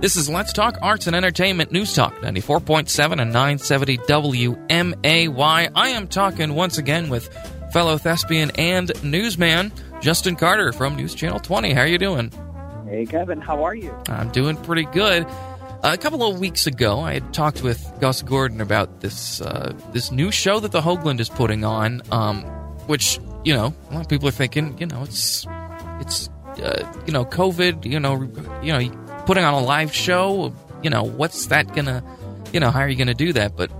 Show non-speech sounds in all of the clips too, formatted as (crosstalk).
This is Let's Talk Arts and Entertainment News Talk 94.7 and 970 WMAY. I am talking once again with fellow thespian and newsman Justin Carter from News Channel 20. How are you doing? Hey, Kevin. How are you? I'm doing pretty good. a couple of weeks ago, I had talked with Gus Gordon about this uh, this new show that the Hoogland is putting on, um, which you know a lot of people are thinking, you know, it's it's uh, you know COVID, you know, you know, putting on a live show, you know, what's that gonna, you know, how are you gonna do that? But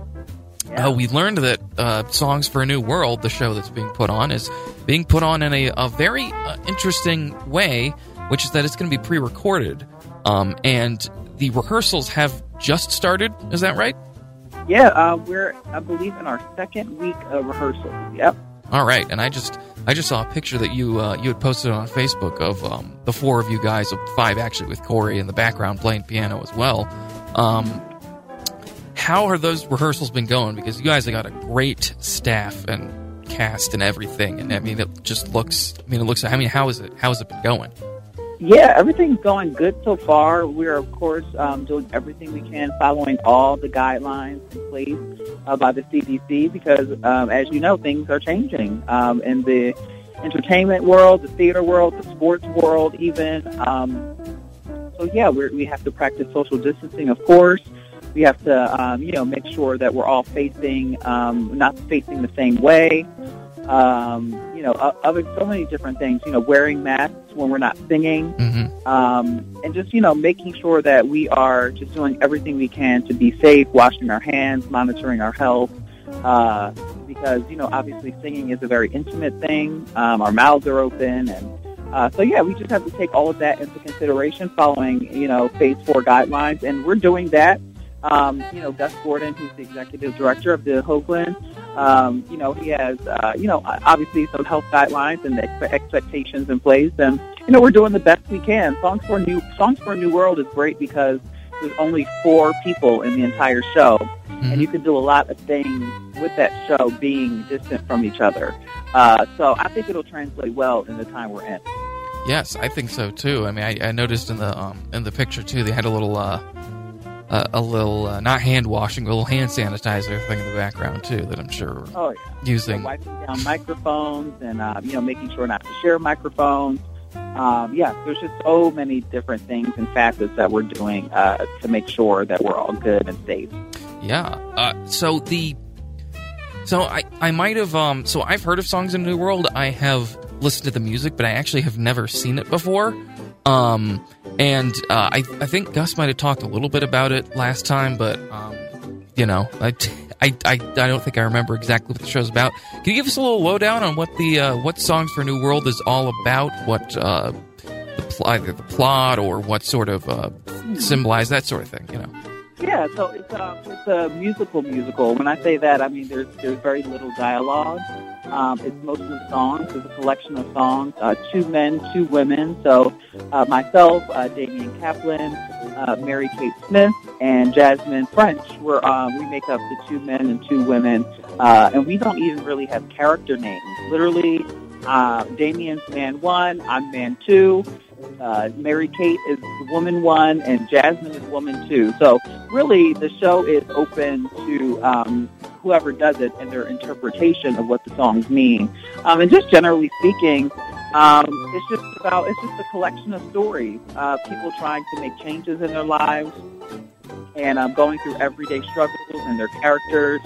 Yeah. uh, we learned that uh, Songs for a New World, the show that's being put on, is being put on in a, a very uh, interesting way, which is that it's going to be pre recorded. Um, and the rehearsals have just started. Is that right? Yeah, uh, we're, I believe, in our second week of rehearsal. Yep. All right. And I just I just saw a picture that you uh, you had posted on Facebook of um, the four of you guys, five actually, with Corey in the background playing piano as well. Um, how are those rehearsals been going? Because you guys have got a great staff and cast and everything, and I mean, it just looks. I mean, it looks. I mean, how is it? How has it been going? Yeah, everything's going good so far. We're, of course, um, doing everything we can, following all the guidelines in place uh, by the CDC because, um, as you know, things are changing um, in the entertainment world, the theater world, the sports world, even. Um, so, yeah, we're, we have to practice social distancing, of course. We have to, um, you know, make sure that we're all facing, um, not facing the same way. Um, you know, o- other so many different things. You know, wearing masks when we're not singing, Mm-hmm. um, and just you know making sure that we are just doing everything we can to be safe, washing our hands, monitoring our health. Uh, because you know, obviously, singing is a very intimate thing. Um, our mouths are open, and uh, so yeah, we just have to take all of that into consideration, following you know phase four guidelines, and we're doing that. Um, you know, Gus Gordon, who's the executive director of the Hoogland, um, you know, he has, uh, you know, obviously some health guidelines and expe- expectations in place, and you know, we're doing the best we can. Songs for a New Songs for a New World is great because there's only four people in the entire show, and you can do a lot of things with that show being distant from each other. Uh, so I think it'll translate well in the time we're in. Yes, I think so too. I mean, I, I noticed in the um, in the picture too, they had a little uh, uh, a little uh, not hand washing, a little hand sanitizer thing in the background too. That I'm sure Oh yeah. using. wiping down microphones and uh, you know making sure not to share microphones. Um, yeah, there's just so many different things and facets that we're doing uh, to make sure that we're all good and safe. Yeah. Uh, so the so I I might have um so I've heard of Songs in the New World. I have listened to the music, but I actually have never seen it before. Um and uh, I I think Gus might have talked a little bit about it last time, but um you know I. (laughs) I, I, I don't think I remember exactly what the show's about. Can you give us a little lowdown on what the uh, what Songs for New World is all about? What uh, the pl- either the plot or what sort of uh, symbolize that sort of thing? You know. Yeah, so it's a, it's a musical musical. When I say that, I mean there's there's very little dialogue. Um, it's mostly songs. It's a collection of songs. Uh, two men, two women. So uh, myself, uh, Damian Kaplan, uh, Mary Kate Smith, and Jasmine French. We're um, we make up the two men and two women, uh, and we don't even really have character names. Literally, uh, Damien's man one, I'm man two. Uh, Mary Kate is woman one, and Jasmine is woman two. So really, the show is open to um, whoever does it and their interpretation of what the songs mean. Um, and just generally speaking, um, it's just about it's just a collection of stories. Uh, people trying to make changes in their lives and um, going through everyday struggles and their characters,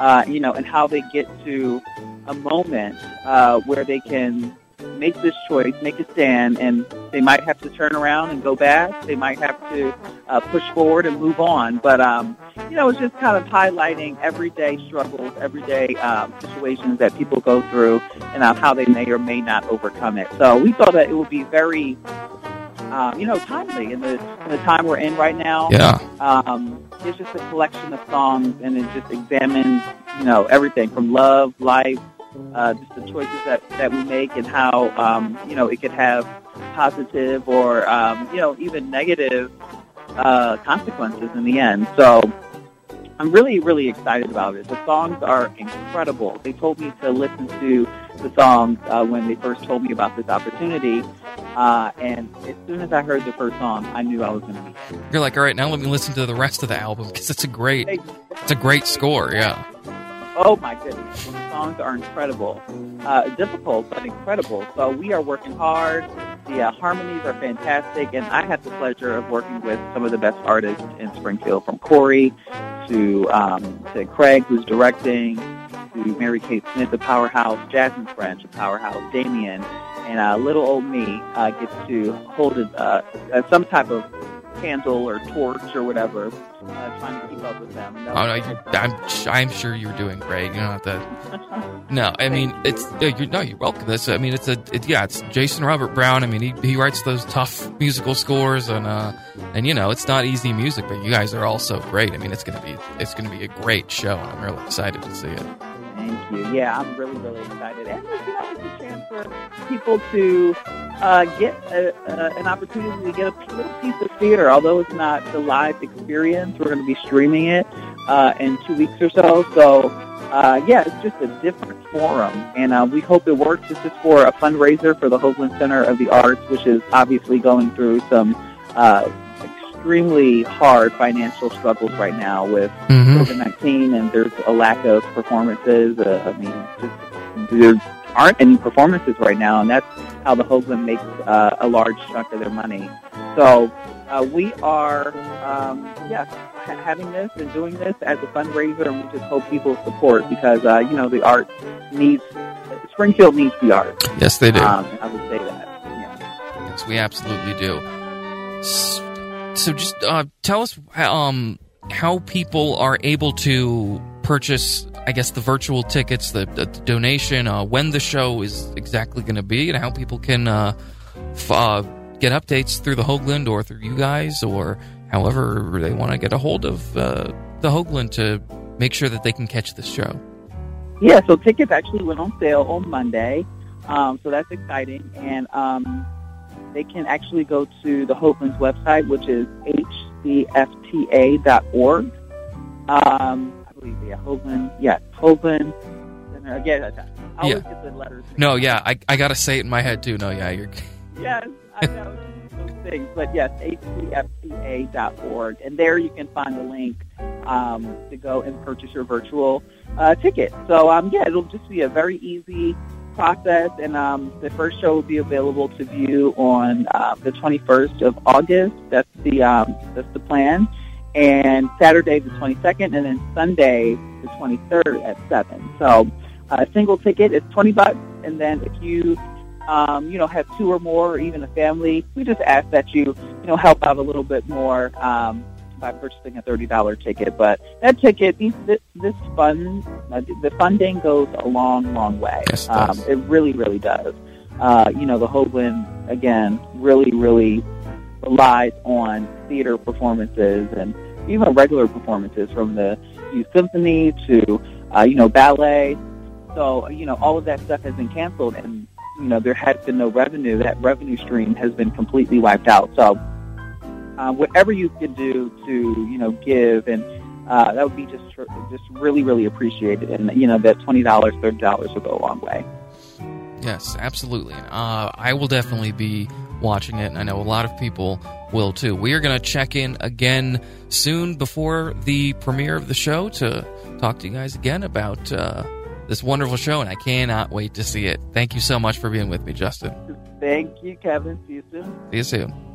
uh, you know, and how they get to a moment uh, where they can make this choice, make a stand, and they might have to turn around and go back. They might have to uh, push forward and move on. But um, you know, it's just kind of highlighting everyday struggles, everyday um, situations that people go through, and uh, how they may or may not overcome it. So we thought that it would be very, um, you know, timely in the in the time we're in right now. Yeah. Um, it's just a collection of songs, and it just examines, you know, everything from love, life, uh, just the choices that, that we make, and how, um, you know, it could have positive or, um, you know, even negative uh, consequences in the end. So I'm really, really excited about it. The songs are incredible. They told me to listen to the songs uh, when they first told me about this opportunity. Uh, and as soon as I heard the first song, I knew I was going to be. You're like, all right, now let me listen to the rest of the album because it's a great, it's a great score. Yeah. Oh my goodness, the songs are incredible, uh, difficult but incredible. So we are working hard. The uh, harmonies are fantastic, and I had the pleasure of working with some of the best artists in Springfield, from Corey to um, to Craig, who's directing, to Mary Kate Smith, the powerhouse, Jasmine French, a powerhouse, Damien, and uh, little old me uh, gets to hold a, uh, uh, some type of candle or torch or whatever, uh, trying to keep up with them. Oh, no, you, I'm I'm sure you're doing great. You don't have to. (laughs) No, I mean it's you're, no, you're welcome. This, I mean, it's a it, yeah, it's Jason Robert Brown. I mean, he, he writes those tough musical scores, and uh, and you know, it's not easy music, but you guys are all so great. I mean, it's gonna be it's gonna be a great show, and I'm really excited to see it. Thank you. Yeah, I'm really really excited, and you know, it's a chance for people to uh, get a, uh, an opportunity to get a little piece of theater. Although it's not the live experience, we're going to be streaming it uh, in two weeks or so. So, uh, yeah, it's just a different forum, and uh, we hope it works. This is for a fundraiser for the Hoogland Center of the Arts, which is obviously going through some uh, extremely hard financial struggles right now with mm-hmm. COVID-19, and there's a lack of performances. Uh, I mean, just, there aren't any performances right now, and that's how the Hoogland makes uh, a large chunk of their money. So uh, we are, um, yes, ha- having this and doing this as a fundraiser, and we just hope people support because uh, you know the art needs Springfield needs the art. Yes, they do. Um, I would say that. Yeah. Yes, we absolutely do. So, just uh, tell us um, how people are able to purchase I guess the virtual tickets, the, the donation, uh, when the show is exactly going to be, and how people can uh, f- uh, get updates through the Hoogland or through you guys, or however they want to get a hold of uh, the Hoogland to make sure that they can catch this show. Yeah, so tickets actually went on sale on Monday, um, so that's exciting, and um, they can actually go to the Hoogland's website, which is hcfta.org. Um, yeah, Hoogland, yeah, Hoogland. Again, I always yeah. get the letters. No, yeah, I, I got to say it in my head too. No, yeah, you're. (laughs) yes, I know those things, but yes, hcfta.org, and there you can find the link um, to go and purchase your virtual uh, ticket. So, um, yeah, it'll just be a very easy process, and um, the first show will be available to view on uh, the 21st of August. That's the um, that's the plan and Saturday the 22nd, and then Sunday the 23rd at 7. So a single ticket is 20 bucks, and then if you um, you know have two or more, or even a family, we just ask that you you know help out a little bit more um, by purchasing a $30 ticket. But that ticket, these, this, this fund, uh, the funding goes a long, long way. Yes, it, um, it really, really does. Uh, you know, the Hoogland, again, really, really relies on theater performances and even regular performances from the youth symphony to uh, you know ballet. So you know all of that stuff has been canceled, and you know there has been no revenue. That revenue stream has been completely wiped out. So uh, whatever you can do to you know give and uh, that would be just just really really appreciated, and you know that twenty dollars, thirty dollars will go a long way. Yes, absolutely. Uh, I will definitely be watching it, and I know a lot of people will too. We are going to check in again soon before the premiere of the show to talk to you guys again about uh, this wonderful show, and I cannot wait to see it. Thank you so much for being with me, Justin. Thank you, Kevin. See you soon. See you soon.